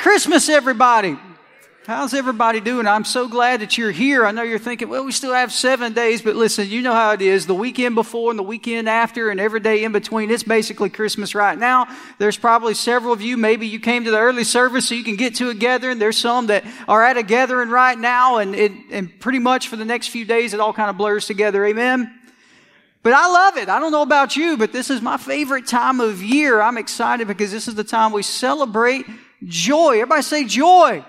Christmas, everybody. How's everybody doing? I'm so glad that you're here. I know you're thinking, well, we still have seven days, but listen, you know how it is. The weekend before and the weekend after and every day in between, it's basically Christmas right now. There's probably several of you, maybe you came to the early service so you can get to a gathering. There's some that are at a gathering right now, and, and pretty much for the next few days, it all kind of blurs together. Amen? But I love it. I don't know about you, but this is my favorite time of year. I'm excited because this is the time we celebrate joy. Everybody say joy.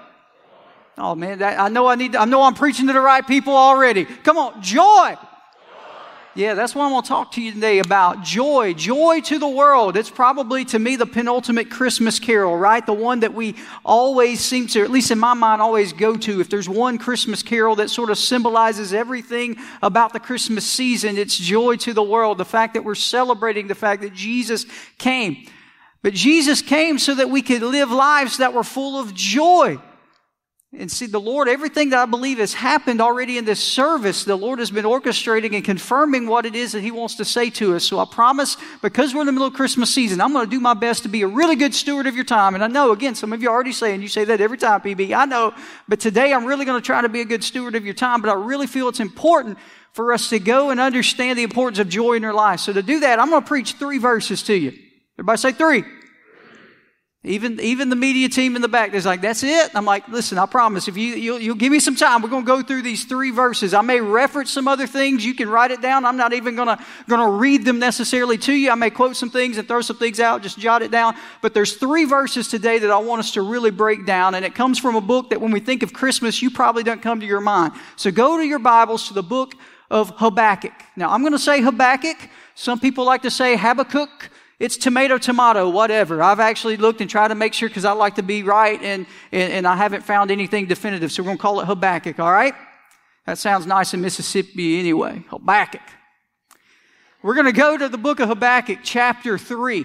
Oh man, that, I know I need. To, I know I'm preaching to the right people already. Come on, joy. Yeah, that's what I'm going to talk to you today about. Joy, joy to the world. It's probably to me the penultimate Christmas carol, right? The one that we always seem to, at least in my mind, always go to. If there's one Christmas carol that sort of symbolizes everything about the Christmas season, it's joy to the world. The fact that we're celebrating the fact that Jesus came. But Jesus came so that we could live lives that were full of joy. And see, the Lord, everything that I believe has happened already in this service, the Lord has been orchestrating and confirming what it is that He wants to say to us. So I promise, because we're in the middle of Christmas season, I'm going to do my best to be a really good steward of your time. And I know, again, some of you are already saying, you say that every time, PB. I know. But today I'm really going to try to be a good steward of your time. But I really feel it's important for us to go and understand the importance of joy in your life. So to do that, I'm going to preach three verses to you. Everybody say three. Even, even the media team in the back is like, that's it. I'm like, listen, I promise, if you, you'll, you'll give me some time, we're going to go through these three verses. I may reference some other things. You can write it down. I'm not even going to read them necessarily to you. I may quote some things and throw some things out, just jot it down. But there's three verses today that I want us to really break down. And it comes from a book that when we think of Christmas, you probably don't come to your mind. So go to your Bibles to the book of Habakkuk. Now, I'm going to say Habakkuk. Some people like to say Habakkuk. It's tomato, tomato, whatever. I've actually looked and tried to make sure because I like to be right and, and, and I haven't found anything definitive. So we're going to call it Habakkuk, all right? That sounds nice in Mississippi anyway. Habakkuk. We're going to go to the book of Habakkuk, chapter 3.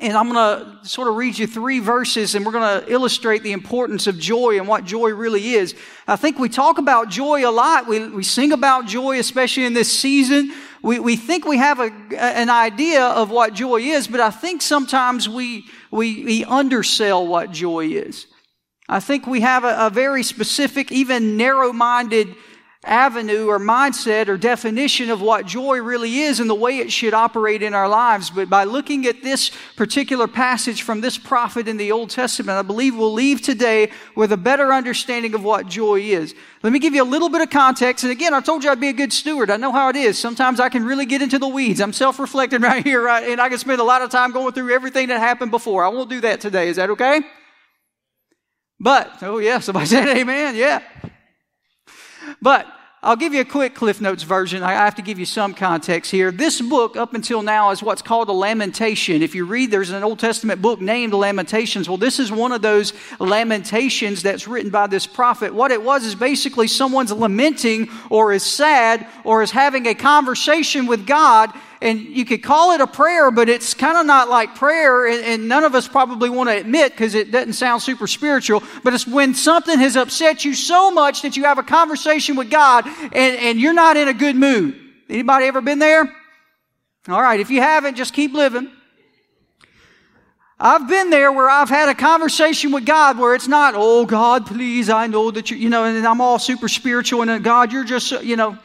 And I'm going to sort of read you three verses and we're going to illustrate the importance of joy and what joy really is. I think we talk about joy a lot. We, we sing about joy, especially in this season we, we think we have a, an idea of what joy is, but I think sometimes we, we, we undersell what joy is. I think we have a, a very specific, even narrow minded avenue or mindset or definition of what joy really is and the way it should operate in our lives. But by looking at this particular passage from this prophet in the Old Testament, I believe we'll leave today with a better understanding of what joy is. Let me give you a little bit of context. And again, I told you I'd be a good steward. I know how it is. Sometimes I can really get into the weeds. I'm self-reflecting right here, right? And I can spend a lot of time going through everything that happened before. I won't do that today. Is that okay? But, oh yeah, somebody said amen. Yeah. But I'll give you a quick Cliff Notes version. I have to give you some context here. This book, up until now, is what's called a lamentation. If you read, there's an Old Testament book named Lamentations. Well, this is one of those lamentations that's written by this prophet. What it was is basically someone's lamenting or is sad or is having a conversation with God and you could call it a prayer, but it's kind of not like prayer, and, and none of us probably want to admit because it doesn't sound super spiritual. But it's when something has upset you so much that you have a conversation with God and, and you're not in a good mood. Anybody ever been there? All right, if you haven't, just keep living. I've been there where I've had a conversation with God where it's not, oh God, please, I know that you, you know, and I'm all super spiritual and God, you're just, you know,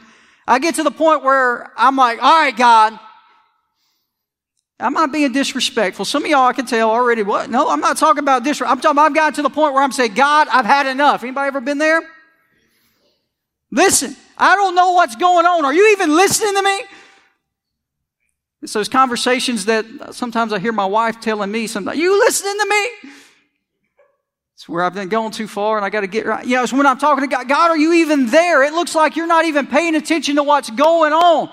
I get to the point where I'm like, all right, God, I'm not being disrespectful. Some of y'all I can tell already what? No, I'm not talking about disrespect. I'm talking I've got to the point where I'm saying, God, I've had enough. Anybody ever been there? Listen, I don't know what's going on. Are you even listening to me? It's those conversations that sometimes I hear my wife telling me sometimes, you listening to me? It's where I've been going too far and I got to get right. You know, it's when I'm talking to God, God, are you even there? It looks like you're not even paying attention to what's going on.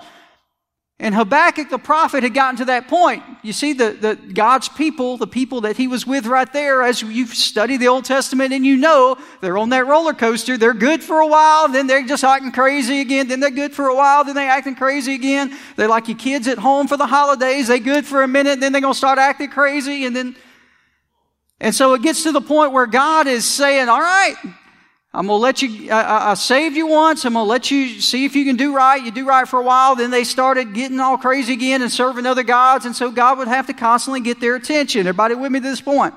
And Habakkuk the prophet had gotten to that point. You see, the, the God's people, the people that he was with right there, as you've studied the Old Testament and you know, they're on that roller coaster. They're good for a while, then they're just acting crazy again. Then they're good for a while, then they're acting crazy again. They're like your kids at home for the holidays. They're good for a minute, then they're going to start acting crazy. And then, and so it gets to the point where God is saying, all right, I'm going to let you, I, I, saved you once. I'm going to let you see if you can do right. You do right for a while. Then they started getting all crazy again and serving other gods. And so God would have to constantly get their attention. Everybody with me to this point?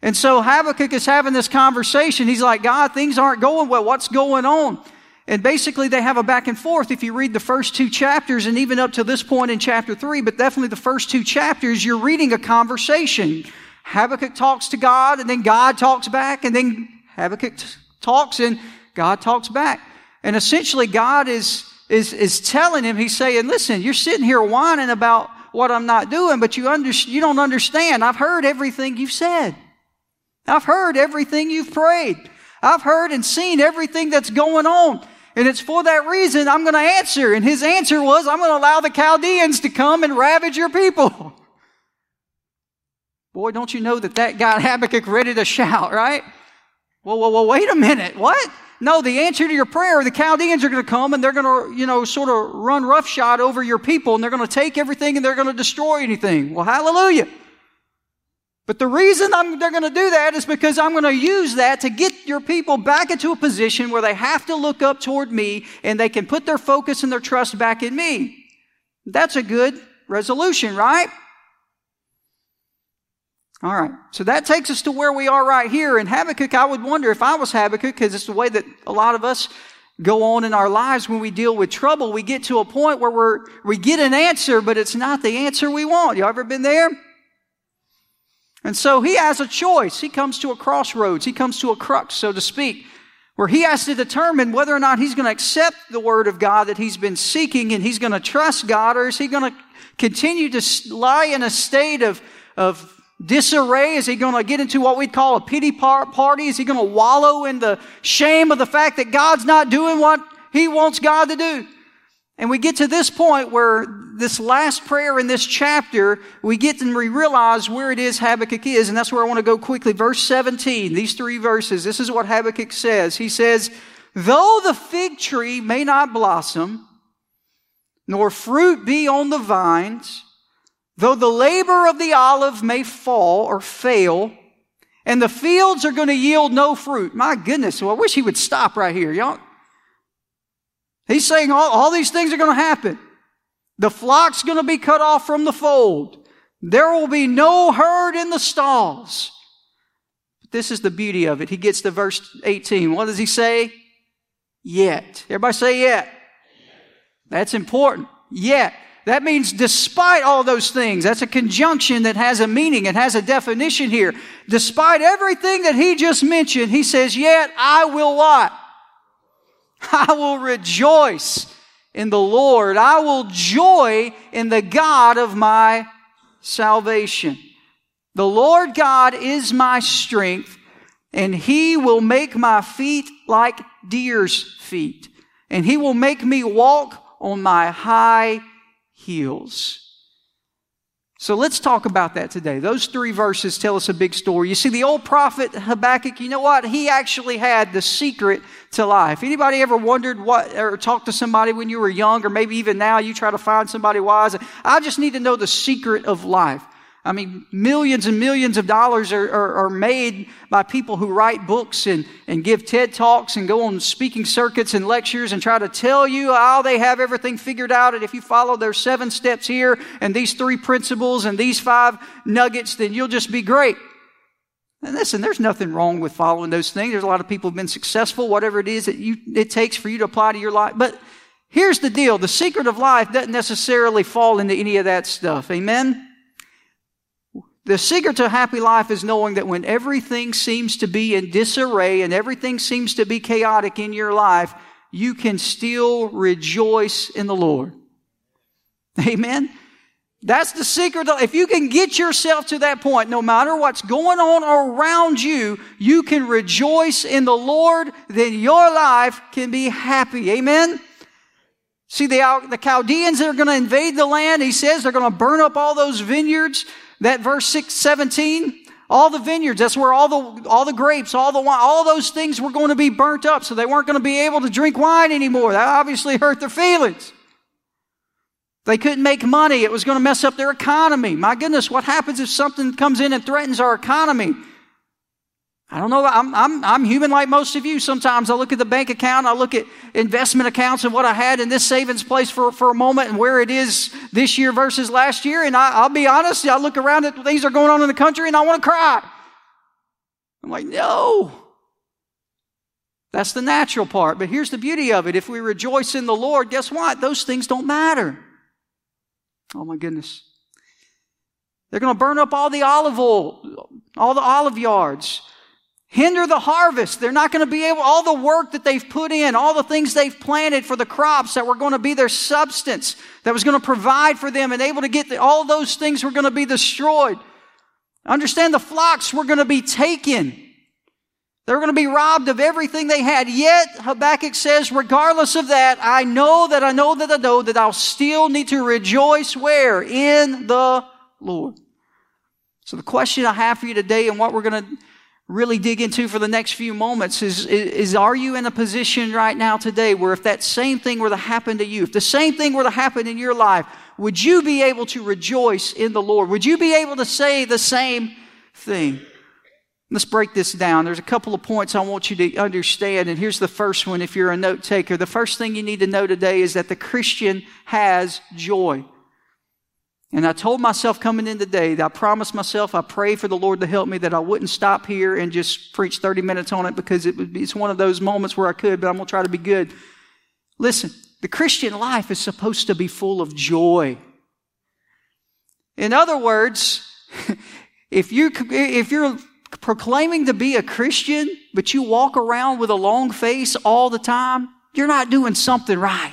And so Habakkuk is having this conversation. He's like, God, things aren't going well. What's going on? And basically, they have a back and forth. If you read the first two chapters, and even up to this point in chapter three, but definitely the first two chapters, you're reading a conversation. Habakkuk talks to God, and then God talks back, and then Habakkuk t- talks, and God talks back. And essentially, God is, is, is telling him, He's saying, Listen, you're sitting here whining about what I'm not doing, but you, under, you don't understand. I've heard everything you've said. I've heard everything you've prayed. I've heard and seen everything that's going on. And it's for that reason I'm going to answer. And his answer was, I'm going to allow the Chaldeans to come and ravage your people. Boy, don't you know that that got Habakkuk ready to shout, right? Well, well, well, wait a minute. What? No, the answer to your prayer, the Chaldeans are going to come and they're going to, you know, sort of run roughshod over your people and they're going to take everything and they're going to destroy anything. Well, hallelujah. But the reason I'm, they're going to do that is because I'm going to use that to get your people back into a position where they have to look up toward me and they can put their focus and their trust back in me. That's a good resolution, right? All right. So that takes us to where we are right here. In Habakkuk, I would wonder if I was Habakkuk, because it's the way that a lot of us go on in our lives when we deal with trouble. We get to a point where we're, we get an answer, but it's not the answer we want. You ever been there? And so he has a choice. He comes to a crossroads. He comes to a crux, so to speak, where he has to determine whether or not he's going to accept the word of God that he's been seeking and he's going to trust God or is he going to continue to lie in a state of, of disarray? Is he going to get into what we'd call a pity party? Is he going to wallow in the shame of the fact that God's not doing what he wants God to do? And we get to this point where this last prayer in this chapter, we get and we realize where it is Habakkuk is, and that's where I want to go quickly. Verse 17, these three verses, this is what Habakkuk says. He says, Though the fig tree may not blossom, nor fruit be on the vines, though the labor of the olive may fall or fail, and the fields are going to yield no fruit. My goodness, well, I wish he would stop right here. Y'all, He's saying all, all these things are going to happen. The flock's going to be cut off from the fold. There will be no herd in the stalls. But this is the beauty of it. He gets to verse 18. What does he say? Yet. Everybody say yet. That's important. Yet. That means despite all those things. That's a conjunction that has a meaning. It has a definition here. Despite everything that he just mentioned, he says, yet I will what? I will rejoice in the Lord. I will joy in the God of my salvation. The Lord God is my strength, and he will make my feet like deer's feet, and he will make me walk on my high heels. So let's talk about that today. Those three verses tell us a big story. You see, the old prophet Habakkuk, you know what? He actually had the secret to life. Anybody ever wondered what, or talked to somebody when you were young, or maybe even now you try to find somebody wise? I just need to know the secret of life. I mean, millions and millions of dollars are, are, are, made by people who write books and, and give TED Talks and go on speaking circuits and lectures and try to tell you how they have everything figured out. And if you follow their seven steps here and these three principles and these five nuggets, then you'll just be great. And listen, there's nothing wrong with following those things. There's a lot of people who've been successful, whatever it is that you, it takes for you to apply to your life. But here's the deal. The secret of life doesn't necessarily fall into any of that stuff. Amen? The secret to a happy life is knowing that when everything seems to be in disarray and everything seems to be chaotic in your life, you can still rejoice in the Lord. Amen. That's the secret. If you can get yourself to that point, no matter what's going on around you, you can rejoice in the Lord, then your life can be happy. Amen. See, the, the Chaldeans are going to invade the land, he says they're going to burn up all those vineyards. That verse 6, 17, all the vineyards, that's where all the, all the grapes, all the wine, all those things were going to be burnt up. So they weren't going to be able to drink wine anymore. That obviously hurt their feelings. They couldn't make money. It was going to mess up their economy. My goodness, what happens if something comes in and threatens our economy? I don't know. I'm, I'm, I'm human like most of you. Sometimes I look at the bank account, I look at investment accounts and what I had in this savings place for, for a moment and where it is this year versus last year. And I, will be honest, I look around at things that are going on in the country and I want to cry. I'm like, no. That's the natural part. But here's the beauty of it. If we rejoice in the Lord, guess what? Those things don't matter. Oh my goodness. They're going to burn up all the olive oil, all the olive yards, hinder the harvest. They're not going to be able, all the work that they've put in, all the things they've planted for the crops that were going to be their substance, that was going to provide for them and able to get the, all those things were going to be destroyed. Understand the flocks were going to be taken. They were going to be robbed of everything they had. Yet, Habakkuk says, regardless of that, I know that I know that I know that I'll still need to rejoice where? In the Lord. So the question I have for you today and what we're going to really dig into for the next few moments is, is, is, are you in a position right now today where if that same thing were to happen to you, if the same thing were to happen in your life, would you be able to rejoice in the Lord? Would you be able to say the same thing? Let's break this down. There's a couple of points I want you to understand, and here's the first one if you're a note taker. The first thing you need to know today is that the Christian has joy. And I told myself coming in today that I promised myself, I pray for the Lord to help me that I wouldn't stop here and just preach 30 minutes on it because it would be, it's one of those moments where I could, but I'm going to try to be good. Listen, the Christian life is supposed to be full of joy. In other words, if you if you're proclaiming to be a Christian, but you walk around with a long face all the time, you're not doing something right.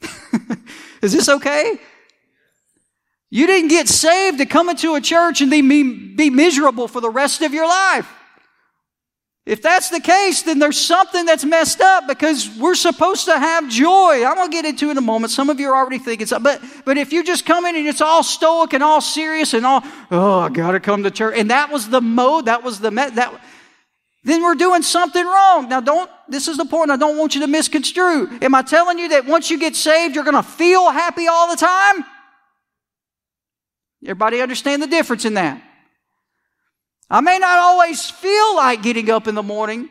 Is this okay? You didn't get saved to come into a church and be, be miserable for the rest of your life. If that's the case, then there's something that's messed up because we're supposed to have joy. I'm going to get into it in a moment. Some of you are already thinking something. But, but if you just come in and it's all stoic and all serious and all, oh, I got to come to church. And that was the mode, that was the, that, then we're doing something wrong. Now don't, this is the point I don't want you to misconstrue. Am I telling you that once you get saved, you're going to feel happy all the time? Everybody understand the difference in that? I may not always feel like getting up in the morning,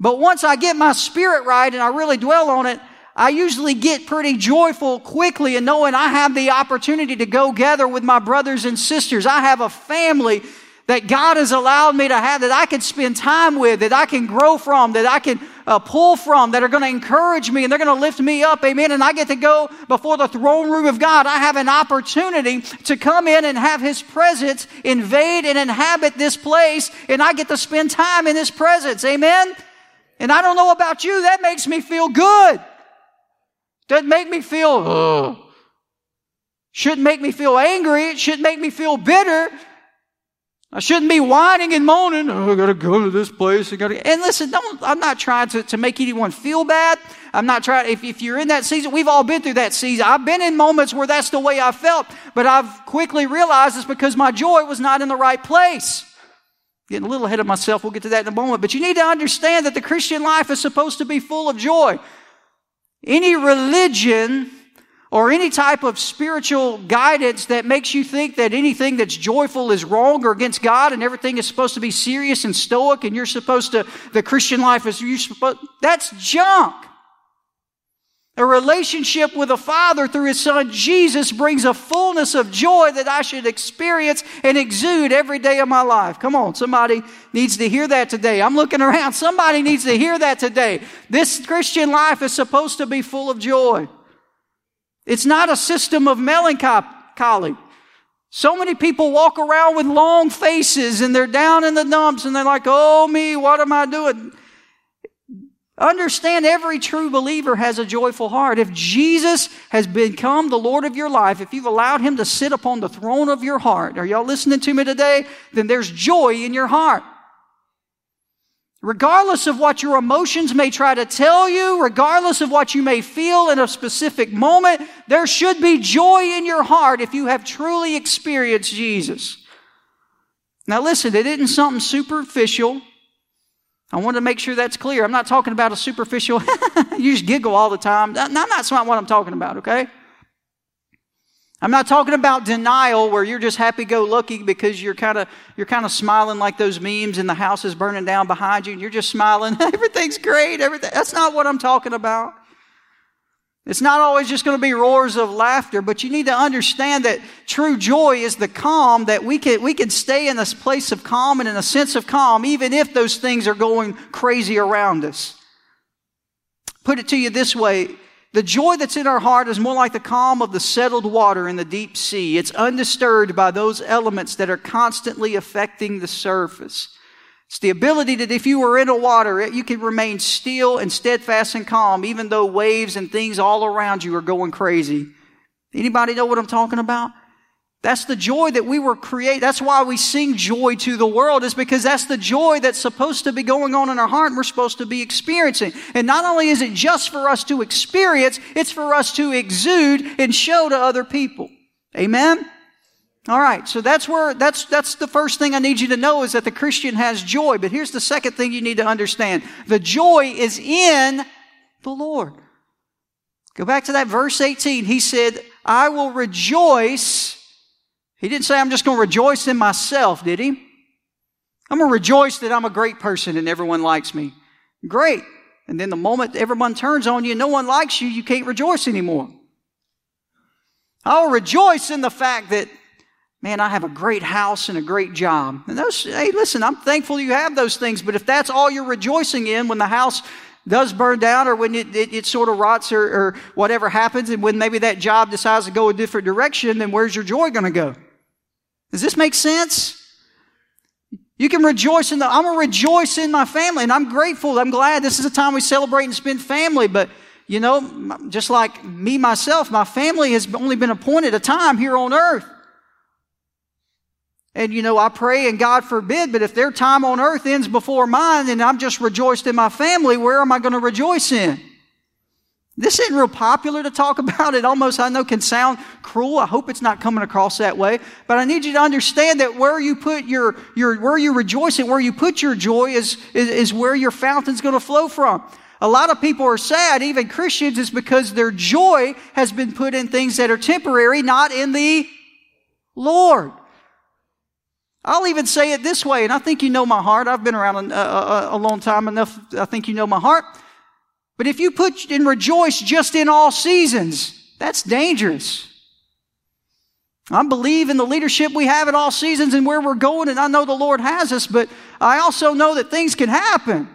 but once I get my spirit right and I really dwell on it, I usually get pretty joyful quickly in knowing I have the opportunity to go gather with my brothers and sisters. I have a family that God has allowed me to have that I can spend time with, that I can grow from, that I can uh, pull from, that are going to encourage me and they're going to lift me up. Amen. And I get to go before the throne room of God. I have an opportunity to come in and have His presence invade and inhabit this place. And I get to spend time in His presence. Amen. And I don't know about you, that makes me feel good. Doesn't make me feel, Ugh. shouldn't make me feel angry. It shouldn't make me feel bitter. I shouldn't be whining and moaning. Oh, I gotta go to this place. I gotta. And listen, don't. I'm not trying to, to make anyone feel bad. I'm not trying. If, if you're in that season, we've all been through that season. I've been in moments where that's the way I felt, but I've quickly realized it's because my joy was not in the right place. Getting a little ahead of myself. We'll get to that in a moment. But you need to understand that the Christian life is supposed to be full of joy. Any religion or any type of spiritual guidance that makes you think that anything that's joyful is wrong or against God and everything is supposed to be serious and stoic and you're supposed to, the Christian life is, you supposed, that's junk. A relationship with a Father through His Son Jesus brings a fullness of joy that I should experience and exude every day of my life. Come on, somebody needs to hear that today. I'm looking around. Somebody needs to hear that today. This Christian life is supposed to be full of joy. It's not a system of melancholy. So many people walk around with long faces and they're down in the dumps and they're like, oh me, what am I doing? Understand every true believer has a joyful heart. If Jesus has become the Lord of your life, if you've allowed Him to sit upon the throne of your heart, are y'all listening to me today? Then there's joy in your heart. Regardless of what your emotions may try to tell you, regardless of what you may feel in a specific moment, there should be joy in your heart if you have truly experienced Jesus. Now, listen, it isn't something superficial. I want to make sure that's clear. I'm not talking about a superficial, you just giggle all the time. That's not what I'm talking about, okay? I'm not talking about denial where you're just happy go lucky because you're kind of you're kind of smiling like those memes and the house is burning down behind you and you're just smiling. Everything's great. Everything. That's not what I'm talking about. It's not always just going to be roars of laughter, but you need to understand that true joy is the calm that we can, we can stay in this place of calm and in a sense of calm, even if those things are going crazy around us. Put it to you this way. The joy that's in our heart is more like the calm of the settled water in the deep sea. It's undisturbed by those elements that are constantly affecting the surface. It's the ability that if you were in a water, you can remain still and steadfast and calm, even though waves and things all around you are going crazy. Anybody know what I'm talking about? That's the joy that we were created. That's why we sing joy to the world is because that's the joy that's supposed to be going on in our heart and we're supposed to be experiencing. And not only is it just for us to experience, it's for us to exude and show to other people. Amen? All right, so that's where that's that's the first thing I need you to know is that the Christian has joy. But here's the second thing you need to understand. The joy is in the Lord. Go back to that verse 18. He said, "I will rejoice he didn't say, I'm just going to rejoice in myself, did he? I'm going to rejoice that I'm a great person and everyone likes me. Great. And then the moment everyone turns on you and no one likes you, you can't rejoice anymore. I'll rejoice in the fact that, man, I have a great house and a great job. And those, hey, listen, I'm thankful you have those things, but if that's all you're rejoicing in when the house does burn down or when it, it, it sort of rots or, or whatever happens and when maybe that job decides to go a different direction, then where's your joy going to go? Does this make sense? You can rejoice in the, I'm going to rejoice in my family and I'm grateful. I'm glad this is a time we celebrate and spend family. But, you know, just like me, myself, my family has only been appointed a time here on earth. And, you know, I pray and God forbid, but if their time on earth ends before mine and I'm just rejoiced in my family, where am I going to rejoice in? This isn't real popular to talk about. It almost, I know, can sound cruel. I hope it's not coming across that way. But I need you to understand that where you put your, your where you rejoice and where you put your joy is, is, is where your fountain's going to flow from. A lot of people are sad, even Christians, is because their joy has been put in things that are temporary, not in the Lord. I'll even say it this way, and I think you know my heart. I've been around a, a, a long time enough. I think you know my heart. But if you put and rejoice just in all seasons, that's dangerous. I believe in the leadership we have at all seasons and where we're going, and I know the Lord has us, but I also know that things can happen.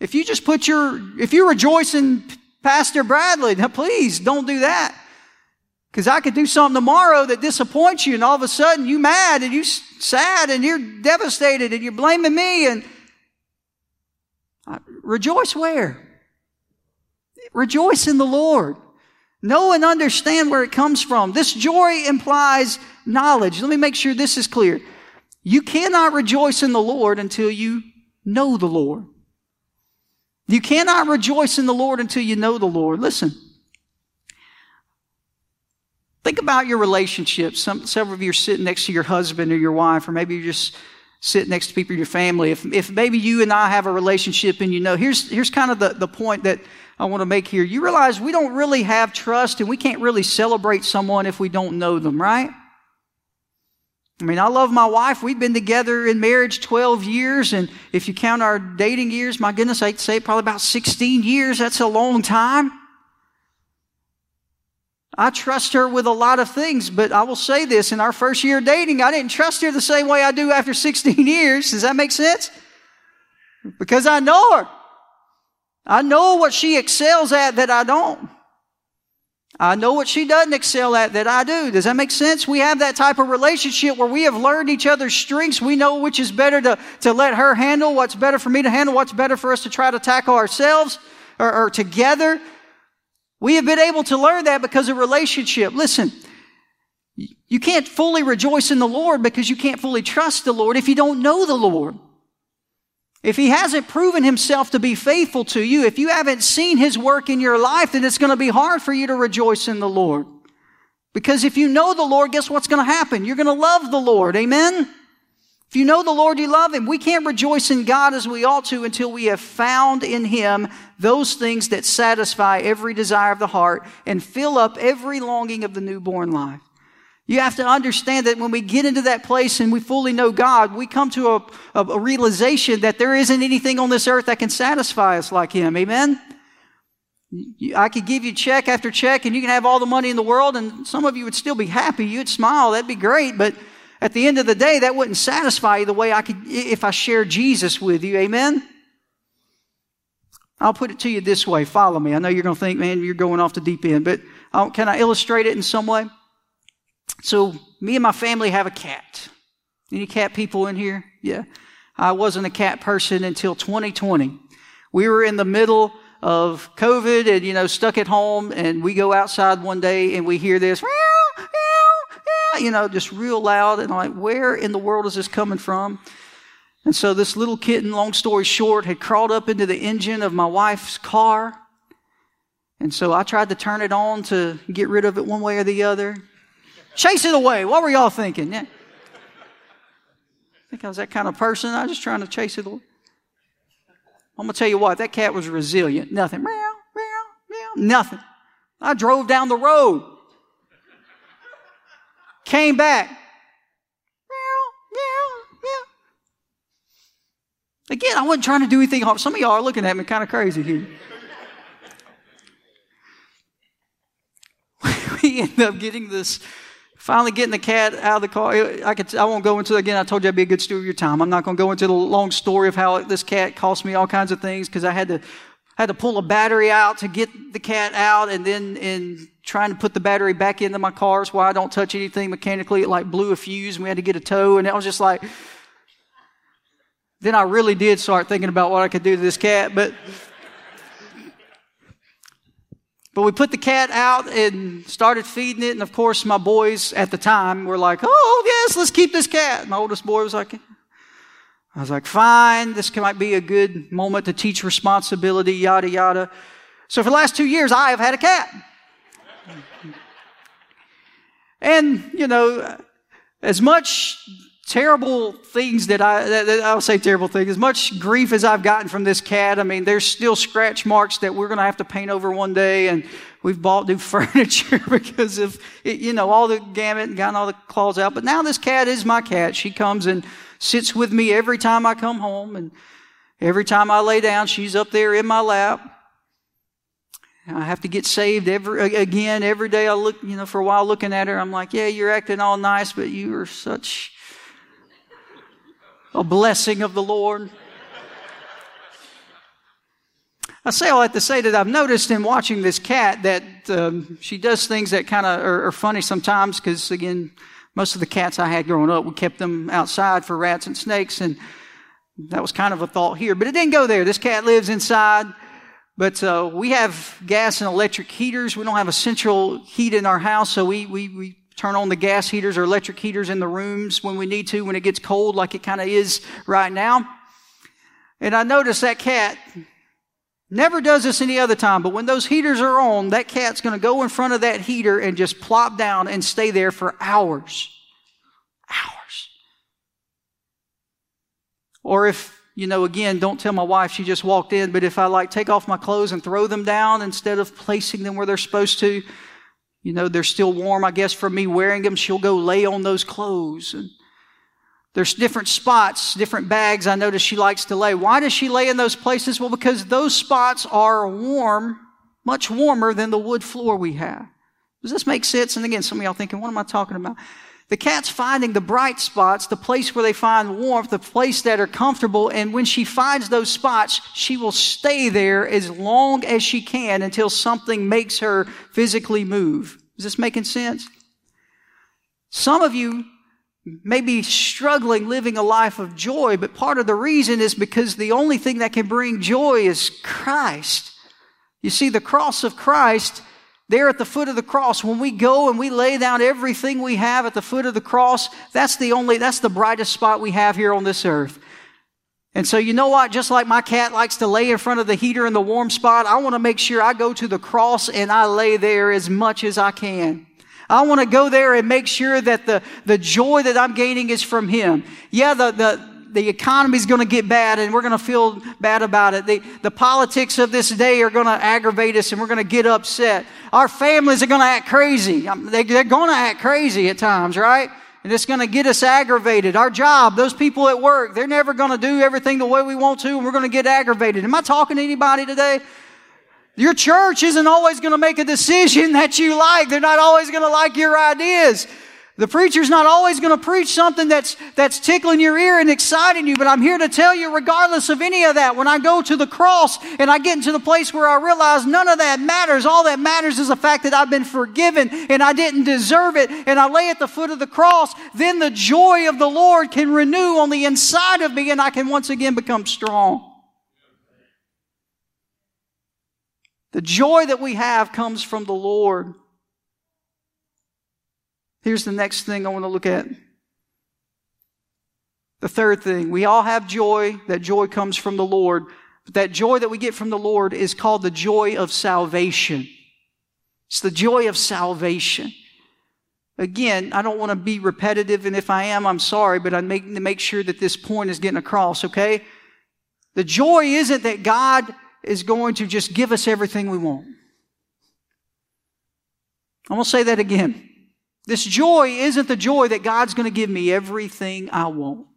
If you just put your, if you rejoice in Pastor Bradley, now please don't do that. Because I could do something tomorrow that disappoints you, and all of a sudden you mad and you sad and you're devastated and you're blaming me and uh, rejoice where? Rejoice in the Lord. Know and understand where it comes from. This joy implies knowledge. Let me make sure this is clear. You cannot rejoice in the Lord until you know the Lord. You cannot rejoice in the Lord until you know the Lord. Listen. Think about your relationships. Some, several of you are sitting next to your husband or your wife, or maybe you're just sitting next to people in your family. If, if maybe you and I have a relationship and you know, here's, here's kind of the, the point that I want to make here. You realize we don't really have trust and we can't really celebrate someone if we don't know them, right? I mean, I love my wife. We've been together in marriage 12 years. And if you count our dating years, my goodness, I'd say probably about 16 years. That's a long time. I trust her with a lot of things, but I will say this in our first year dating, I didn't trust her the same way I do after 16 years. Does that make sense? Because I know her. I know what she excels at that I don't. I know what she doesn't excel at that I do. Does that make sense? We have that type of relationship where we have learned each other's strengths. We know which is better to, to let her handle, what's better for me to handle, what's better for us to try to tackle ourselves or, or together. We have been able to learn that because of relationship. Listen, you can't fully rejoice in the Lord because you can't fully trust the Lord if you don't know the Lord. If he hasn't proven himself to be faithful to you, if you haven't seen his work in your life, then it's going to be hard for you to rejoice in the Lord. Because if you know the Lord, guess what's going to happen? You're going to love the Lord. Amen? If you know the Lord, you love him. We can't rejoice in God as we ought to until we have found in him those things that satisfy every desire of the heart and fill up every longing of the newborn life. You have to understand that when we get into that place and we fully know God, we come to a, a, a, realization that there isn't anything on this earth that can satisfy us like Him. Amen? I could give you check after check and you can have all the money in the world and some of you would still be happy. You'd smile. That'd be great. But at the end of the day, that wouldn't satisfy you the way I could if I shared Jesus with you. Amen? I'll put it to you this way. Follow me. I know you're going to think, man, you're going off the deep end, but I'll, can I illustrate it in some way? So, me and my family have a cat. Any cat people in here? Yeah. I wasn't a cat person until 2020. We were in the middle of COVID and, you know, stuck at home and we go outside one day and we hear this, meow, you know, just real loud. And I'm like, where in the world is this coming from? And so this little kitten, long story short, had crawled up into the engine of my wife's car. And so I tried to turn it on to get rid of it one way or the other. Chase it away. What were y'all thinking? Yeah. I think I was that kind of person. I was just trying to chase it away. I'm going to tell you what, that cat was resilient. Nothing. Meow, meow, meow. Nothing. I drove down the road. Came back. Meow, meow, meow. Again, I wasn't trying to do anything harm. Some of y'all are looking at me kind of crazy here. we end up getting this Finally, getting the cat out of the car. I could. I won't go into again. I told you I'd be a good steward of your time. I'm not going to go into the long story of how this cat cost me all kinds of things because I had to had to pull a battery out to get the cat out, and then in trying to put the battery back into my car why I don't touch anything mechanically. It like blew a fuse, and we had to get a tow, and I was just like. Then I really did start thinking about what I could do to this cat, but. But we put the cat out and started feeding it. And of course, my boys at the time were like, oh, yes, let's keep this cat. My oldest boy was like, I was like, fine, this might be a good moment to teach responsibility, yada, yada. So for the last two years, I have had a cat. and, you know, as much terrible things that I, that, that I'll say terrible things, as much grief as I've gotten from this cat, I mean, there's still scratch marks that we're going to have to paint over one day. And we've bought new furniture because of, it, you know, all the gamut and gotten all the claws out. But now this cat is my cat. She comes and sits with me every time I come home. And every time I lay down, she's up there in my lap. I have to get saved every, again every day. I look, you know, for a while looking at her, I'm like, yeah, you're acting all nice, but you are such a blessing of the Lord. I say all that to say that I've noticed in watching this cat that um, she does things that kind of are, are, funny sometimes because, again, most of the cats I had growing up, we kept them outside for rats and snakes, and that was kind of a thought here. But it didn't go there. This cat lives inside. But uh, we have gas and electric heaters. We don't have a central heat in our house, so we, we, we turn on the gas heaters or electric heaters in the rooms when we need to, when it gets cold, like it kind of is right now. And I noticed that cat never does this any other time, but when those heaters are on, that cat's going to go in front of that heater and just plop down and stay there for hours. Hours. Or if, you know, again, don't tell my wife she just walked in, but if I like take off my clothes and throw them down instead of placing them where they're supposed to, you know, they're still warm, I guess, from me wearing them. She'll go lay on those clothes. And there's different spots, different bags I notice she likes to lay. Why does she lay in those places? Well, because those spots are warm, much warmer than the wood floor we have. Does this make sense? And again, some of y'all thinking, what am I talking about? The cat's finding the bright spots, the place where they find warmth, the place that are comfortable. And when she finds those spots, she will stay there as long as she can until something makes her physically move. Is this making sense? Some of you may be struggling living a life of joy, but part of the reason is because the only thing that can bring joy is Christ. You see, the cross of Christ there at the foot of the cross, when we go and we lay down everything we have at the foot of the cross, that's the only, that's the brightest spot we have here on this earth. And so, you know what? Just like my cat likes to lay in front of the heater in the warm spot, I want to make sure I go to the cross and I lay there as much as I can. I want to go there and make sure that the, the joy that I'm gaining is from Him. Yeah, the, the, the economy is going to get bad and we're going to feel bad about it. The, the politics of this day are going to aggravate us and we're going to get upset. Our families are going to act crazy. Um, they, they're going to act crazy at times, right? And it's going to get us aggravated. Our job, those people at work, they're never going to do everything the way we want to and we're going to get aggravated. Am I talking to anybody today? Your church isn't always going to make a decision that you like. They're not always going to like your ideas. The preacher's not always going to preach something that's, that's tickling your ear and exciting you, but I'm here to tell you, regardless of any of that, when I go to the cross and I get into the place where I realize none of that matters, all that matters is the fact that I've been forgiven and I didn't deserve it, and I lay at the foot of the cross, then the joy of the Lord can renew on the inside of me and I can once again become strong. The joy that we have comes from the Lord. Here's the next thing I want to look at. The third thing, we all have joy. That joy comes from the Lord. But that joy that we get from the Lord is called the joy of salvation. It's the joy of salvation. Again, I don't want to be repetitive, and if I am, I'm sorry, but I make to make sure that this point is getting across, okay? The joy isn't that God is going to just give us everything we want. I'm going to say that again. This joy isn't the joy that God's going to give me everything I want.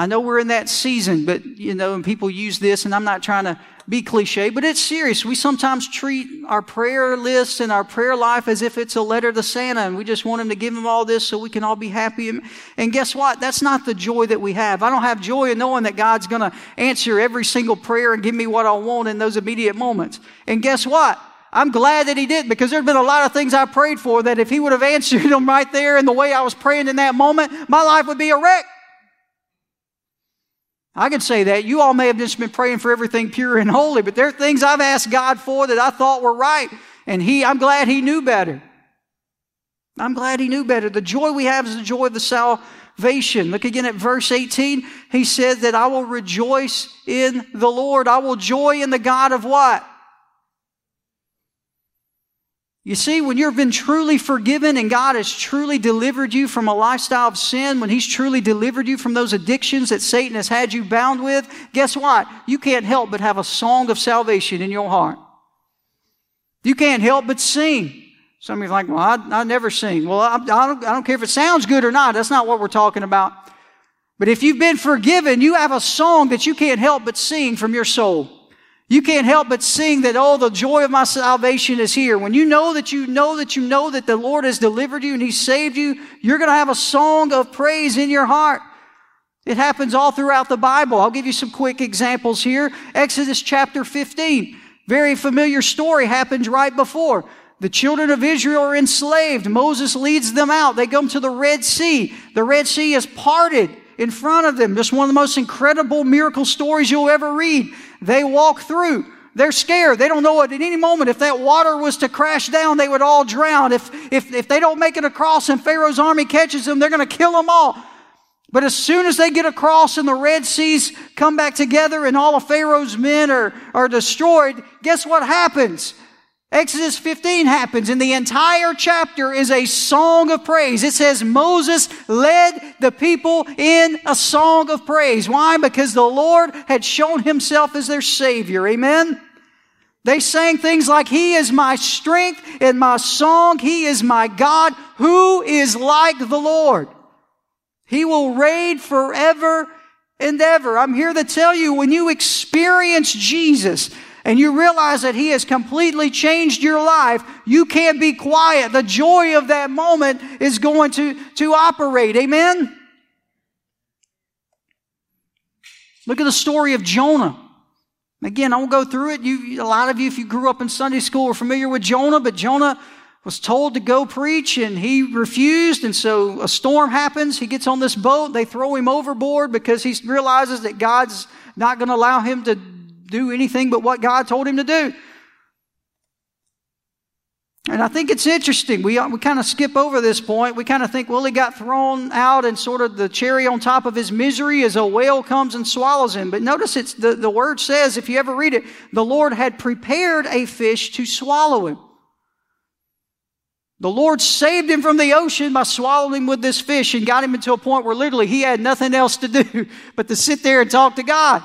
I know we're in that season, but you know, and people use this, and I'm not trying to be cliche, but it's serious. We sometimes treat our prayer list and our prayer life as if it's a letter to Santa, and we just want him to give him all this so we can all be happy. And guess what? That's not the joy that we have. I don't have joy in knowing that God's going to answer every single prayer and give me what I want in those immediate moments. And guess what? I'm glad that he did because there's been a lot of things I prayed for that if he would have answered them right there in the way I was praying in that moment, my life would be a wreck. I can say that. You all may have just been praying for everything pure and holy, but there are things I've asked God for that I thought were right, and he, I'm glad he knew better. I'm glad he knew better. The joy we have is the joy of the salvation. Look again at verse 18. He said that I will rejoice in the Lord. I will joy in the God of what? You see, when you've been truly forgiven and God has truly delivered you from a lifestyle of sin, when He's truly delivered you from those addictions that Satan has had you bound with, guess what? You can't help but have a song of salvation in your heart. You can't help but sing. Some of you are like, well, I, I never sing. Well, I, I, don't, I don't care if it sounds good or not. That's not what we're talking about. But if you've been forgiven, you have a song that you can't help but sing from your soul. You can't help but sing that, oh, the joy of my salvation is here. When you know that you know that you know that the Lord has delivered you and He saved you, you're going to have a song of praise in your heart. It happens all throughout the Bible. I'll give you some quick examples here. Exodus chapter 15. Very familiar story happens right before. The children of Israel are enslaved. Moses leads them out. They come to the Red Sea. The Red Sea is parted in front of them. Just one of the most incredible miracle stories you'll ever read. They walk through. They're scared. They don't know at any moment if that water was to crash down, they would all drown. If, if, if they don't make it across and Pharaoh's army catches them, they're going to kill them all. But as soon as they get across and the Red Seas come back together and all of Pharaoh's men are, are destroyed, guess what happens? Exodus 15 happens and the entire chapter is a song of praise. It says Moses led the people in a song of praise. Why? Because the Lord had shown himself as their Savior. Amen? They sang things like, He is my strength and my song. He is my God. Who is like the Lord? He will reign forever and ever. I'm here to tell you when you experience Jesus, and you realize that He has completely changed your life, you can't be quiet. The joy of that moment is going to, to operate. Amen? Look at the story of Jonah. Again, I won't go through it. You, a lot of you, if you grew up in Sunday school, are familiar with Jonah, but Jonah was told to go preach and he refused. And so a storm happens. He gets on this boat. They throw him overboard because he realizes that God's not going to allow him to do anything but what God told him to do. And I think it's interesting. We, uh, we kind of skip over this point. We kind of think, well, he got thrown out and sort of the cherry on top of his misery is a whale comes and swallows him. But notice it's the, the word says, if you ever read it, the Lord had prepared a fish to swallow him. The Lord saved him from the ocean by swallowing him with this fish and got him into a point where literally he had nothing else to do but to sit there and talk to God.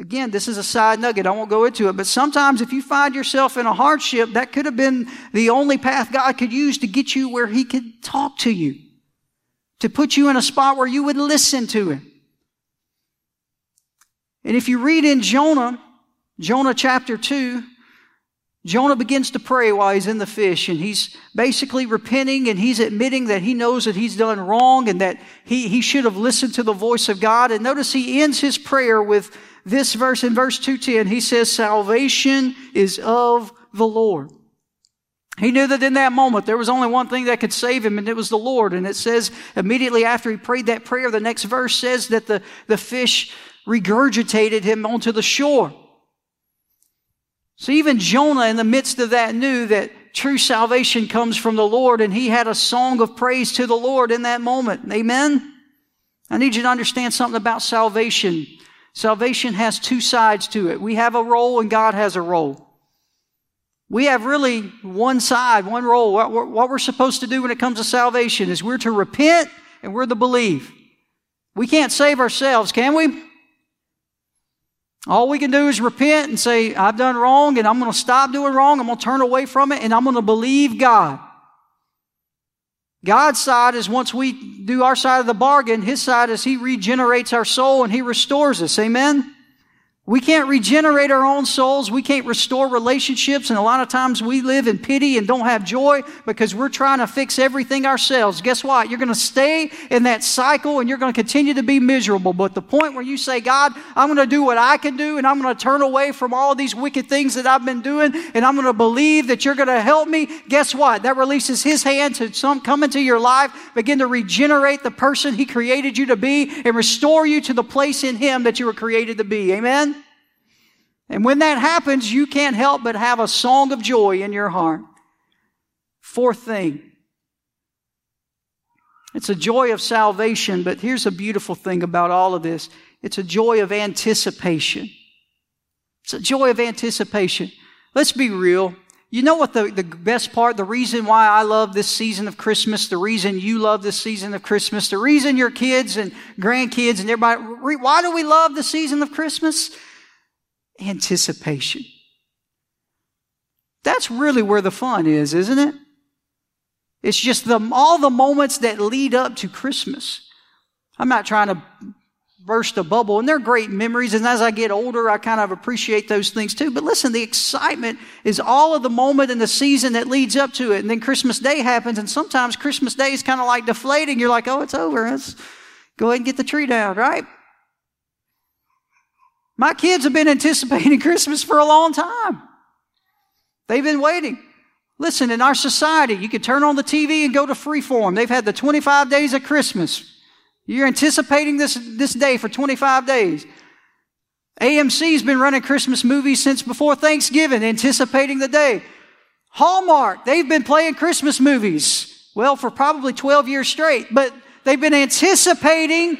Again, this is a side nugget. I won't go into it. But sometimes if you find yourself in a hardship, that could have been the only path God could use to get you where He could talk to you, to put you in a spot where you would listen to Him. And if you read in Jonah, Jonah chapter 2, Jonah begins to pray while he's in the fish, and he's basically repenting and he's admitting that he knows that he's done wrong and that he, he should have listened to the voice of God. And notice he ends his prayer with this verse in verse 210. He says, Salvation is of the Lord. He knew that in that moment there was only one thing that could save him, and it was the Lord. And it says immediately after he prayed that prayer, the next verse says that the, the fish regurgitated him onto the shore. So even Jonah, in the midst of that, knew that true salvation comes from the Lord, and he had a song of praise to the Lord in that moment. Amen? I need you to understand something about salvation. Salvation has two sides to it. We have a role, and God has a role. We have really one side, one role. What we're, supposed to do when it comes to salvation is we're to repent and we're to believe. We can't save ourselves, can we? All we can do is repent and say, I've done wrong and I'm going to stop doing wrong. I'm going to turn away from it and I'm going to believe God. God's side is once we do our side of the bargain, His side is He regenerates our soul and He restores us. Amen? We can't regenerate our own souls. We can't restore relationships. And a lot of times we live in pity and don't have joy because we're trying to fix everything ourselves. Guess what? You're going to stay in that cycle and you're going to continue to be miserable. But the point where you say, God, I'm going to do what I can do and I'm going to turn away from all of these wicked things that I've been doing and I'm going to believe that you're going to help me. Guess what? That releases His hand to some, come into your life, begin to regenerate the person He created you to be and restore you to the place in Him that you were created to be. Amen? And when that happens, you can't help but have a song of joy in your heart. Fourth thing. It's a joy of salvation, but here's a beautiful thing about all of this. It's a joy of anticipation. It's a joy of anticipation. Let's be real. You know what the, the best part, the reason why I love this season of Christmas, the reason you love this season of Christmas, the reason your kids and grandkids and everybody, why do we love the season of Christmas? Anticipation. That's really where the fun is, isn't it? It's just the, all the moments that lead up to Christmas. I'm not trying to burst a bubble, and they're great memories. And as I get older, I kind of appreciate those things too. But listen, the excitement is all of the moment and the season that leads up to it. And then Christmas Day happens, and sometimes Christmas Day is kind of like deflating. You're like, oh, it's over. Let's go ahead and get the tree down, right? My kids have been anticipating Christmas for a long time. They've been waiting. Listen, in our society, you can turn on the TV and go to freeform. They've had the 25 days of Christmas. You're anticipating this, this day for 25 days. AMC's been running Christmas movies since before Thanksgiving, anticipating the day. Hallmark, they've been playing Christmas movies, well, for probably 12 years straight, but they've been anticipating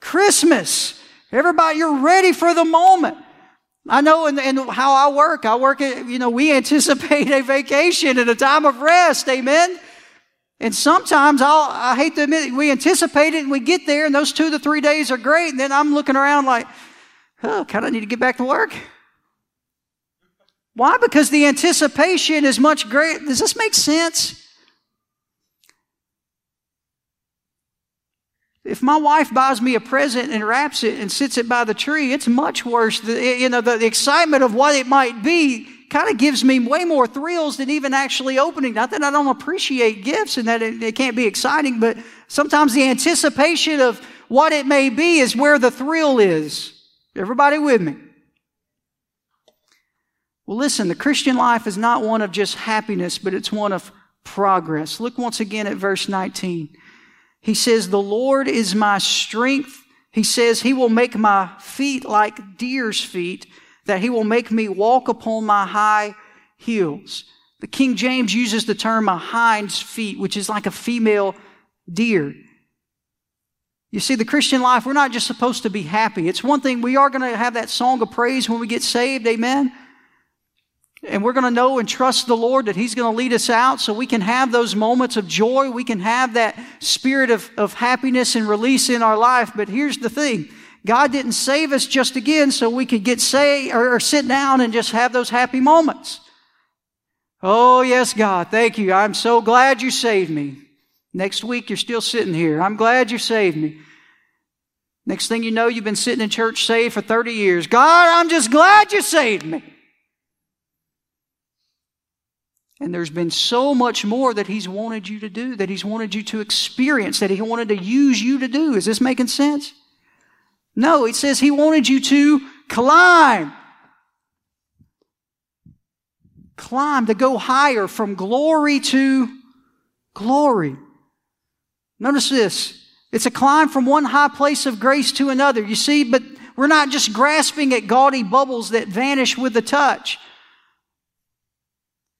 Christmas. Everybody, you're ready for the moment. I know in, in how I work, I work at, you know, we anticipate a vacation and a time of rest. Amen. And sometimes I'll, I hate to admit it, we anticipate it and we get there and those two to three days are great. And then I'm looking around like, oh, kind of need to get back to work. Why? Because the anticipation is much greater. Does this make sense? If my wife buys me a present and wraps it and sits it by the tree, it's much worse. The, eh, you know, the, the excitement of what it might be kind of gives me way more thrills than even actually opening. Not that I don't appreciate gifts and that it, it can't be exciting, but sometimes the anticipation of what it may be is where the thrill is. Everybody with me? Well, listen, the Christian life is not one of just happiness, but it's one of progress. Look once again at verse 19. He says, The Lord is my strength. He says, He will make my feet like deer's feet, that He will make me walk upon my high heels. The King James uses the term a hind's feet, which is like a female deer. You see, the Christian life, we're not just supposed to be happy. It's one thing, we are going to have that song of praise when we get saved, amen? And we're going to know and trust the Lord that He's going to lead us out so we can have those moments of joy. We can have that spirit of, of happiness and release in our life. But here's the thing. God didn't save us just again so we could get say or, or sit down and just have those happy moments. Oh, yes, God. Thank you. I'm so glad you saved me. Next week, you're still sitting here. I'm glad you saved me. Next thing you know, you've been sitting in church saved for 30 years. God, I'm just glad you saved me. And there's been so much more that He's wanted you to do, that He's wanted you to experience, that He wanted to use you to do. Is this making sense? No, it says He wanted you to climb. Climb, to go higher from glory to glory. Notice this. It's a climb from one high place of grace to another. You see, but we're not just grasping at gaudy bubbles that vanish with the touch.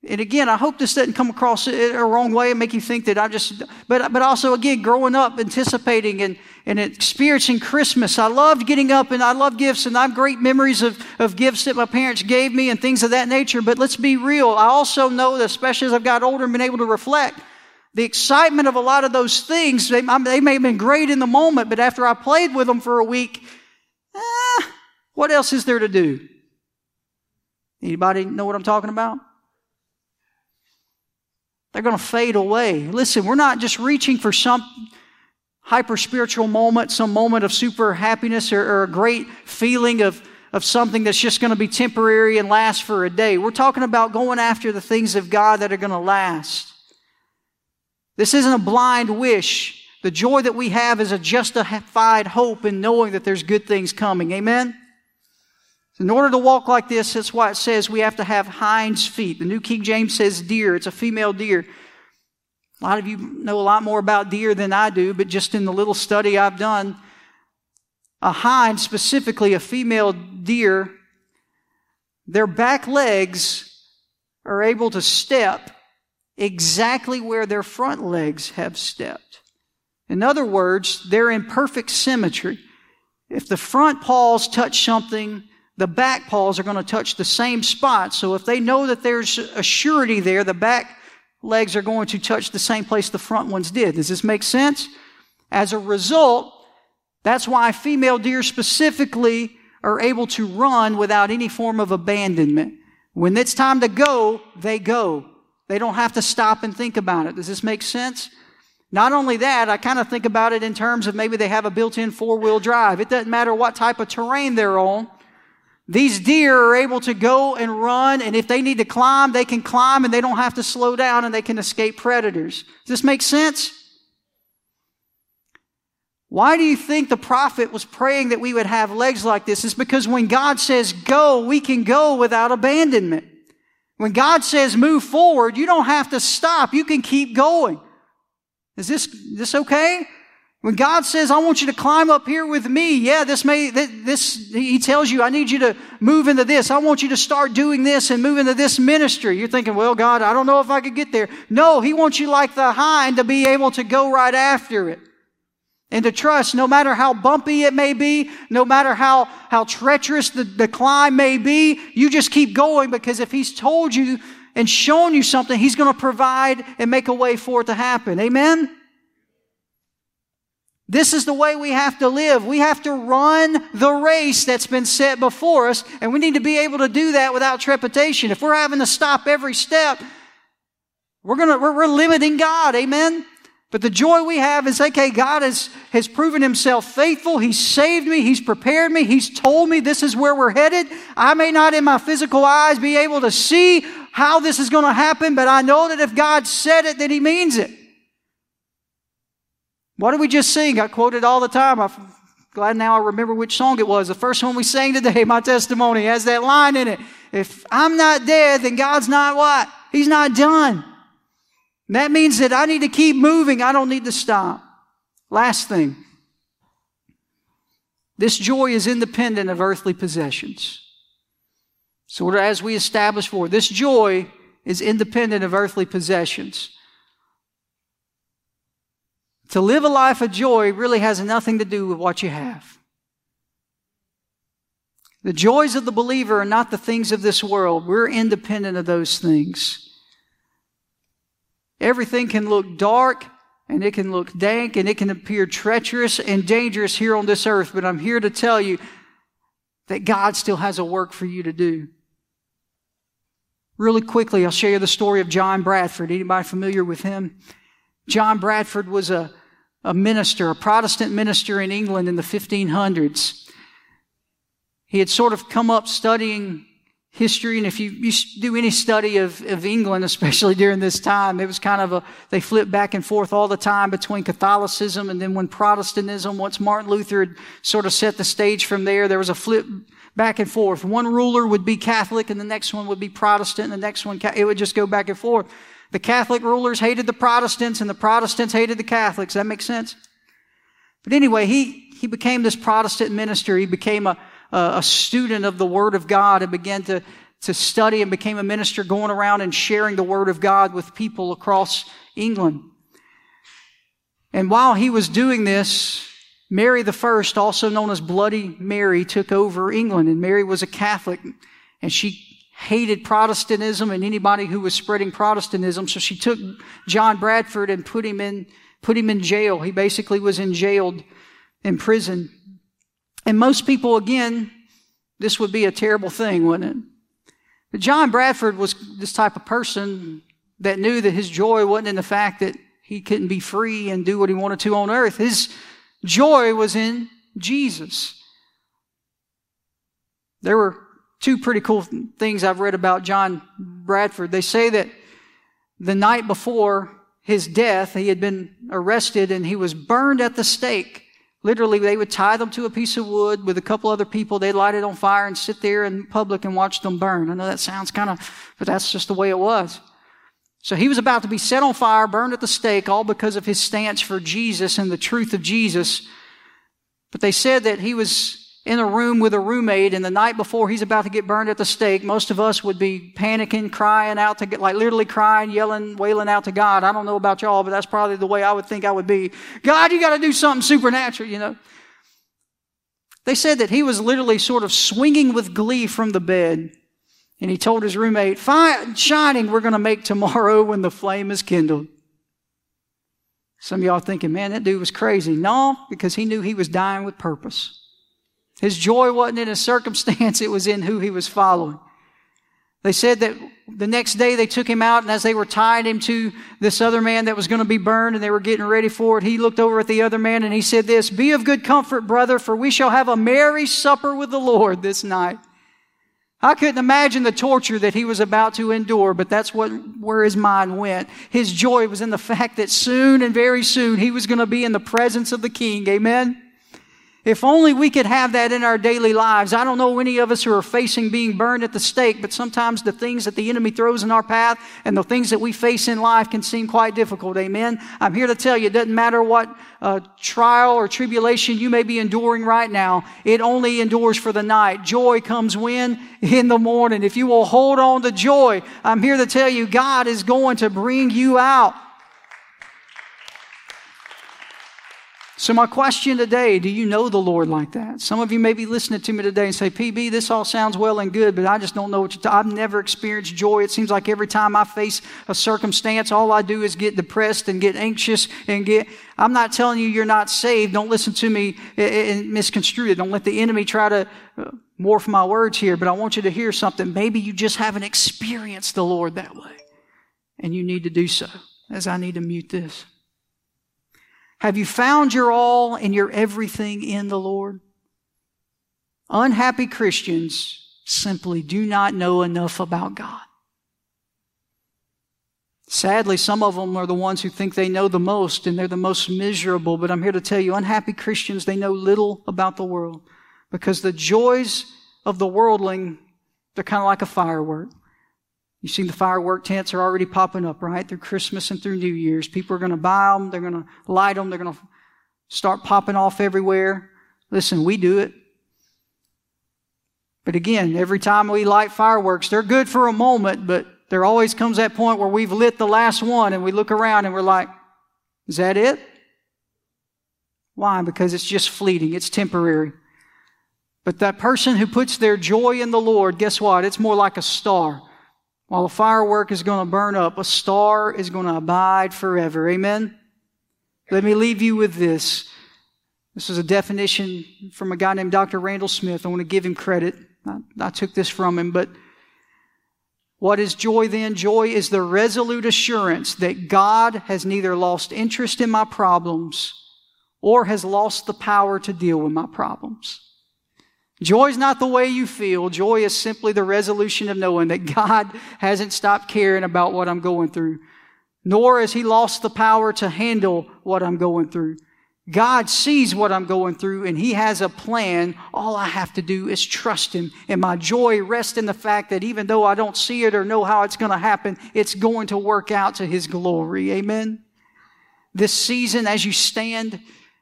And again, I hope this doesn't come across a wrong way and make you think that I'm just, but, but also again, growing up, anticipating and, and experiencing Christmas. I loved getting up and I love gifts and I have great memories of, of gifts that my parents gave me and things of that nature. But let's be real. I also know that especially as I've got older and been able to reflect, the excitement of a lot of those things, they, they may have been great in the moment, but after I played with them for a week, eh, what else is there to do? Anybody know what I'm talking about? They're going to fade away. Listen, we're not just reaching for some hyper spiritual moment, some moment of super happiness or, or a great feeling of, of something that's just going to be temporary and last for a day. We're talking about going after the things of God that are going to last. This isn't a blind wish. The joy that we have is a justified hope in knowing that there's good things coming. Amen? In order to walk like this, that's why it says we have to have hinds feet. The New King James says deer. It's a female deer. A lot of you know a lot more about deer than I do, but just in the little study I've done, a hind, specifically a female deer, their back legs are able to step exactly where their front legs have stepped. In other words, they're in perfect symmetry. If the front paws touch something, the back paws are going to touch the same spot. So if they know that there's a surety there, the back legs are going to touch the same place the front ones did. Does this make sense? As a result, that's why female deer specifically are able to run without any form of abandonment. When it's time to go, they go. They don't have to stop and think about it. Does this make sense? Not only that, I kind of think about it in terms of maybe they have a built in four wheel drive. It doesn't matter what type of terrain they're on. These deer are able to go and run, and if they need to climb, they can climb and they don't have to slow down and they can escape predators. Does this make sense? Why do you think the prophet was praying that we would have legs like this? It's because when God says go, we can go without abandonment. When God says move forward, you don't have to stop. You can keep going. Is this, this okay? When God says, I want you to climb up here with me, yeah, this may, this, He tells you, I need you to move into this. I want you to start doing this and move into this ministry. You're thinking, well, God, I don't know if I could get there. No, He wants you like the hind to be able to go right after it. And to trust, no matter how bumpy it may be, no matter how, how treacherous the, the climb may be, you just keep going because if He's told you and shown you something, He's going to provide and make a way for it to happen. Amen? This is the way we have to live. We have to run the race that's been set before us, and we need to be able to do that without trepidation. If we're having to stop every step, we're gonna, we're, we're limiting God. Amen? But the joy we have is, okay, God has, has proven himself faithful. He's saved me. He's prepared me. He's told me this is where we're headed. I may not in my physical eyes be able to see how this is going to happen, but I know that if God said it, that he means it. What did we just sing? I quoted all the time. I'm glad now I remember which song it was. The first one we sang today, my testimony, has that line in it. If I'm not dead, then God's not what? He's not done. that means that I need to keep moving. I don't need to stop. Last thing. This joy is independent of earthly possessions. So, as we established before, this joy is independent of earthly possessions. To live a life of joy really has nothing to do with what you have. The joys of the believer are not the things of this world. We're independent of those things. Everything can look dark and it can look dank and it can appear treacherous and dangerous here on this earth, but I'm here to tell you that God still has a work for you to do. Really quickly, I'll share the story of John Bradford. Anybody familiar with him? John Bradford was a a minister, a Protestant minister in England in the 1500s. He had sort of come up studying history, and if you, you do any study of, of England, especially during this time, it was kind of a, they flipped back and forth all the time between Catholicism and then when Protestantism, once Martin Luther had sort of set the stage from there, there was a flip back and forth. One ruler would be Catholic and the next one would be Protestant and the next one, it would just go back and forth. The Catholic rulers hated the Protestants and the Protestants hated the Catholics. That makes sense? But anyway, he, he became this Protestant minister. He became a, a student of the Word of God and began to, to study and became a minister going around and sharing the Word of God with people across England. And while he was doing this, Mary First, also known as Bloody Mary, took over England. And Mary was a Catholic and she hated Protestantism and anybody who was spreading Protestantism. So she took John Bradford and put him in, put him in jail. He basically was in jailed in prison. And most people, again, this would be a terrible thing, wouldn't it? But John Bradford was this type of person that knew that his joy wasn't in the fact that he couldn't be free and do what he wanted to on earth. His joy was in Jesus. There were two pretty cool things I've read about John Bradford. They say that the night before his death, he had been arrested and he was burned at the stake. Literally, they would tie them to a piece of wood with a couple other people. They'd light it on fire and sit there in public and watch them burn. I know that sounds kind of, but that's just the way it was. So he was about to be set on fire, burned at the stake, all because of his stance for Jesus and the truth of Jesus. But they said that he was in a room with a roommate and the night before he's about to get burned at the stake, most of us would be panicking, crying out to get, like literally crying, yelling, wailing out to God. I don't know about y'all, but that's probably the way I would think I would be. God, you gotta do something supernatural, you know. They said that he was literally sort of swinging with glee from the bed. And he told his roommate, Fine, shining, we're going to make tomorrow when the flame is kindled. Some of y'all thinking, man, that dude was crazy. No, because he knew he was dying with purpose. His joy wasn't in his circumstance, it was in who he was following. They said that the next day they took him out, and as they were tying him to this other man that was going to be burned and they were getting ready for it, he looked over at the other man and he said, This, be of good comfort, brother, for we shall have a merry supper with the Lord this night. I couldn't imagine the torture that he was about to endure, but that's what, where his mind went. His joy was in the fact that soon and very soon he was going to be in the presence of the king. Amen? If only we could have that in our daily lives. I don't know any of us who are facing being burned at the stake, but sometimes the things that the enemy throws in our path and the things that we face in life can seem quite difficult. Amen. I'm here to tell you, it doesn't matter what uh, trial or tribulation you may be enduring right now. It only endures for the night. Joy comes when? In the morning. If you will hold on to joy, I'm here to tell you, God is going to bring you out. So, my question today do you know the Lord like that? Some of you may be listening to me today and say, PB, this all sounds well and good, but I just don't know what you're I've never experienced joy. It seems like every time I face a circumstance, all I do is get depressed and get anxious and get. I'm not telling you you're not saved. Don't listen to me and misconstrue it. Don't let the enemy try to uh, morph my words here, but I want you to hear something. Maybe you just haven't experienced the Lord that way, and you need to do so, as I need to mute this. Have you found your all and your everything in the Lord? Unhappy Christians simply do not know enough about God. Sadly, some of them are the ones who think they know the most and they're the most miserable. But I'm here to tell you, unhappy Christians, they know little about the world because the joys of the worldling, they're kind of like a firework. You see the firework tents are already popping up, right? Through Christmas and through New Year's. People are going to buy them. They're going to light them. They're going to start popping off everywhere. Listen, we do it. But again, every time we light fireworks, they're good for a moment, but there always comes that point where we've lit the last one and we look around and we're like, is that it? Why? Because it's just fleeting. It's temporary. But that person who puts their joy in the Lord, guess what? It's more like a star. While a firework is going to burn up, a star is going to abide forever. Amen? Let me leave you with this. This is a definition from a guy named Dr. Randall Smith. I want to give him credit. I, I took this from him, but what is joy then? Joy is the resolute assurance that God has neither lost interest in my problems or has lost the power to deal with my problems. Joy is not the way you feel. Joy is simply the resolution of knowing that God hasn't stopped caring about what I'm going through, nor has He lost the power to handle what I'm going through. God sees what I'm going through and He has a plan. All I have to do is trust Him. And my joy rests in the fact that even though I don't see it or know how it's going to happen, it's going to work out to His glory. Amen. This season, as you stand,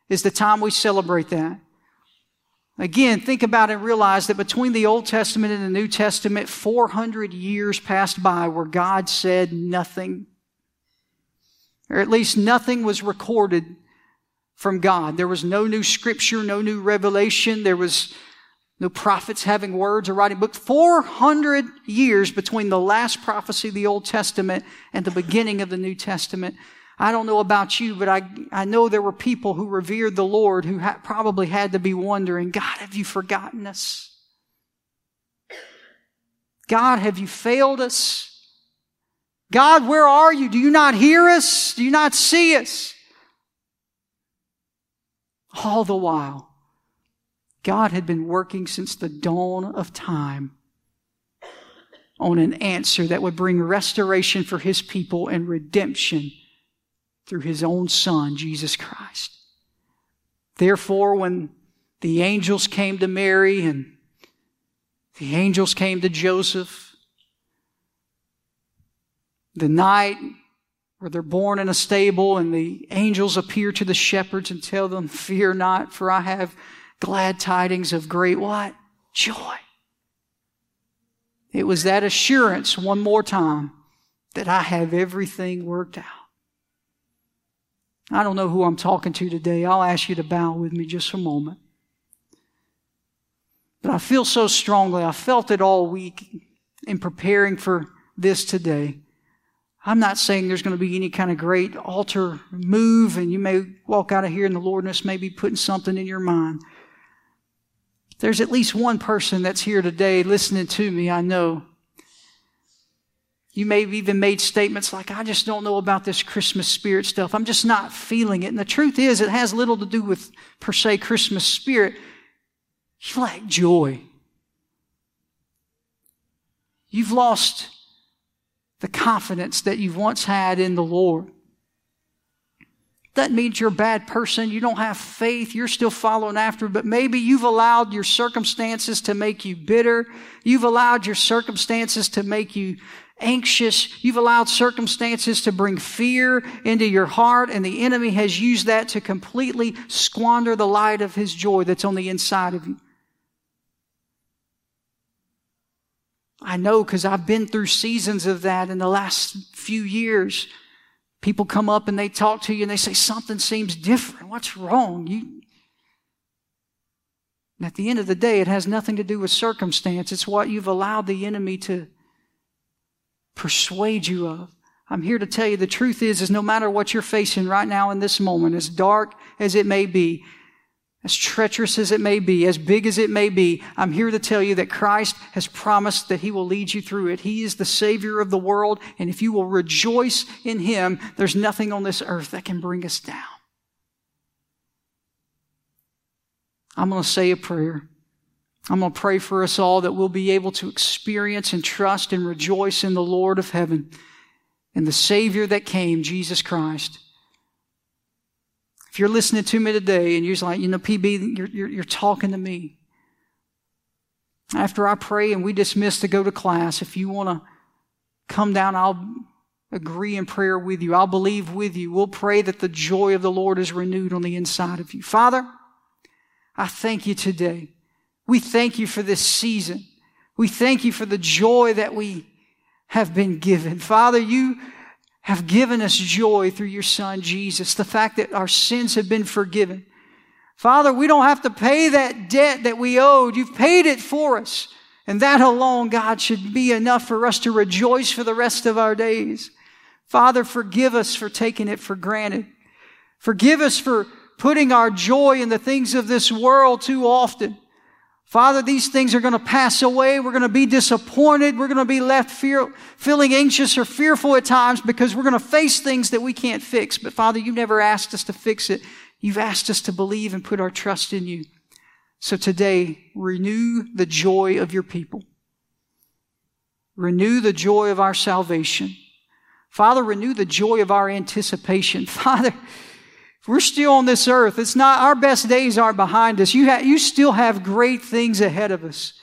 is the time we celebrate that. Again, think about it and realize that between the Old Testament and the New Testament, 400 years passed by where God said nothing. Or at least nothing was recorded from God. There was no new scripture, no new revelation. There was no prophets having words or writing books. 400 years between the last prophecy of the Old Testament and the beginning of the New Testament. I don't know about you, but I, I know there were people who revered the Lord who ha- probably had to be wondering, God, have you forgotten us? God, have you failed us? God, where are you? Do you not hear us? Do you not see us? All the while, God had been working since the dawn of time on an answer that would bring restoration for his people and redemption through his own son, Jesus Christ. Therefore, when the angels came to Mary and the angels came to Joseph, the night where they're born in a stable and the angels appear to the shepherds and tell them, fear not, for I have glad tidings of great what? Joy. It was that assurance one more time that I have everything worked out. I don't know who I'm talking to today. I'll ask you to bow with me just a moment. But I feel so strongly. I felt it all week in preparing for this today. I'm not saying there's going to be any kind of great altar move and you may walk out of here and the Lord may be putting something in your mind. There's at least one person that's here today listening to me, I know. You may have even made statements like, I just don't know about this Christmas spirit stuff. I'm just not feeling it. And the truth is, it has little to do with, per se, Christmas spirit. You lack joy. You've lost the confidence that you've once had in the Lord. That means you're a bad person. You don't have faith. You're still following after, but maybe you've allowed your circumstances to make you bitter. You've allowed your circumstances to make you anxious. You've allowed circumstances to bring fear into your heart, and the enemy has used that to completely squander the light of his joy that's on the inside of you. I know because I've been through seasons of that in the last few years. People come up and they talk to you and they say, Something seems different. What's wrong? You... And at the end of the day, it has nothing to do with circumstance. It's what you've allowed the enemy to persuade you of. I'm here to tell you the truth is, is no matter what you're facing right now in this moment, as dark as it may be, as treacherous as it may be, as big as it may be, I'm here to tell you that Christ has promised that He will lead you through it. He is the Savior of the world, and if you will rejoice in Him, there's nothing on this earth that can bring us down. I'm going to say a prayer. I'm going to pray for us all that we'll be able to experience and trust and rejoice in the Lord of heaven and the Savior that came, Jesus Christ. If you're listening to me today and you're like, you know, PB, you're, you're, you're talking to me. After I pray and we dismiss to go to class, if you want to come down, I'll agree in prayer with you. I'll believe with you. We'll pray that the joy of the Lord is renewed on the inside of you. Father, I thank you today. We thank you for this season. We thank you for the joy that we have been given. Father, you have given us joy through your son Jesus, the fact that our sins have been forgiven. Father, we don't have to pay that debt that we owed. You've paid it for us. And that alone, God, should be enough for us to rejoice for the rest of our days. Father, forgive us for taking it for granted. Forgive us for putting our joy in the things of this world too often. Father, these things are going to pass away. We're going to be disappointed. We're going to be left fear, feeling anxious or fearful at times because we're going to face things that we can't fix. But Father, you never asked us to fix it. You've asked us to believe and put our trust in you. So today, renew the joy of your people. Renew the joy of our salvation. Father, renew the joy of our anticipation. Father, we're still on this earth. It's not, our best days aren't behind us. You, ha- you still have great things ahead of us.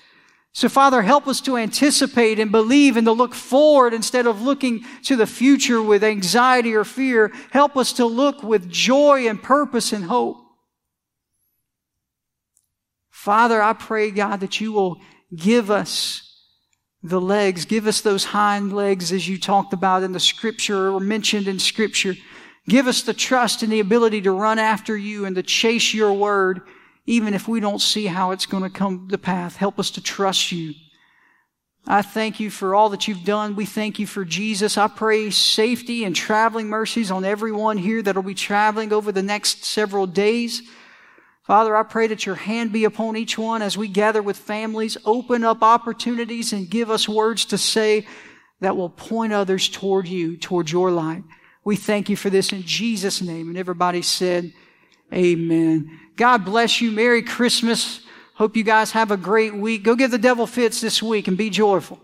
So, Father, help us to anticipate and believe and to look forward instead of looking to the future with anxiety or fear. Help us to look with joy and purpose and hope. Father, I pray, God, that you will give us the legs, give us those hind legs as you talked about in the scripture or mentioned in scripture. Give us the trust and the ability to run after you and to chase your word even if we don't see how it's going to come to path. Help us to trust you. I thank you for all that you've done. We thank you for Jesus. I pray safety and traveling mercies on everyone here that'll be traveling over the next several days. Father, I pray that your hand be upon each one as we gather with families. Open up opportunities and give us words to say that will point others toward you, toward your light. We thank you for this in Jesus' name. And everybody said, Amen. God bless you. Merry Christmas. Hope you guys have a great week. Go give the devil fits this week and be joyful.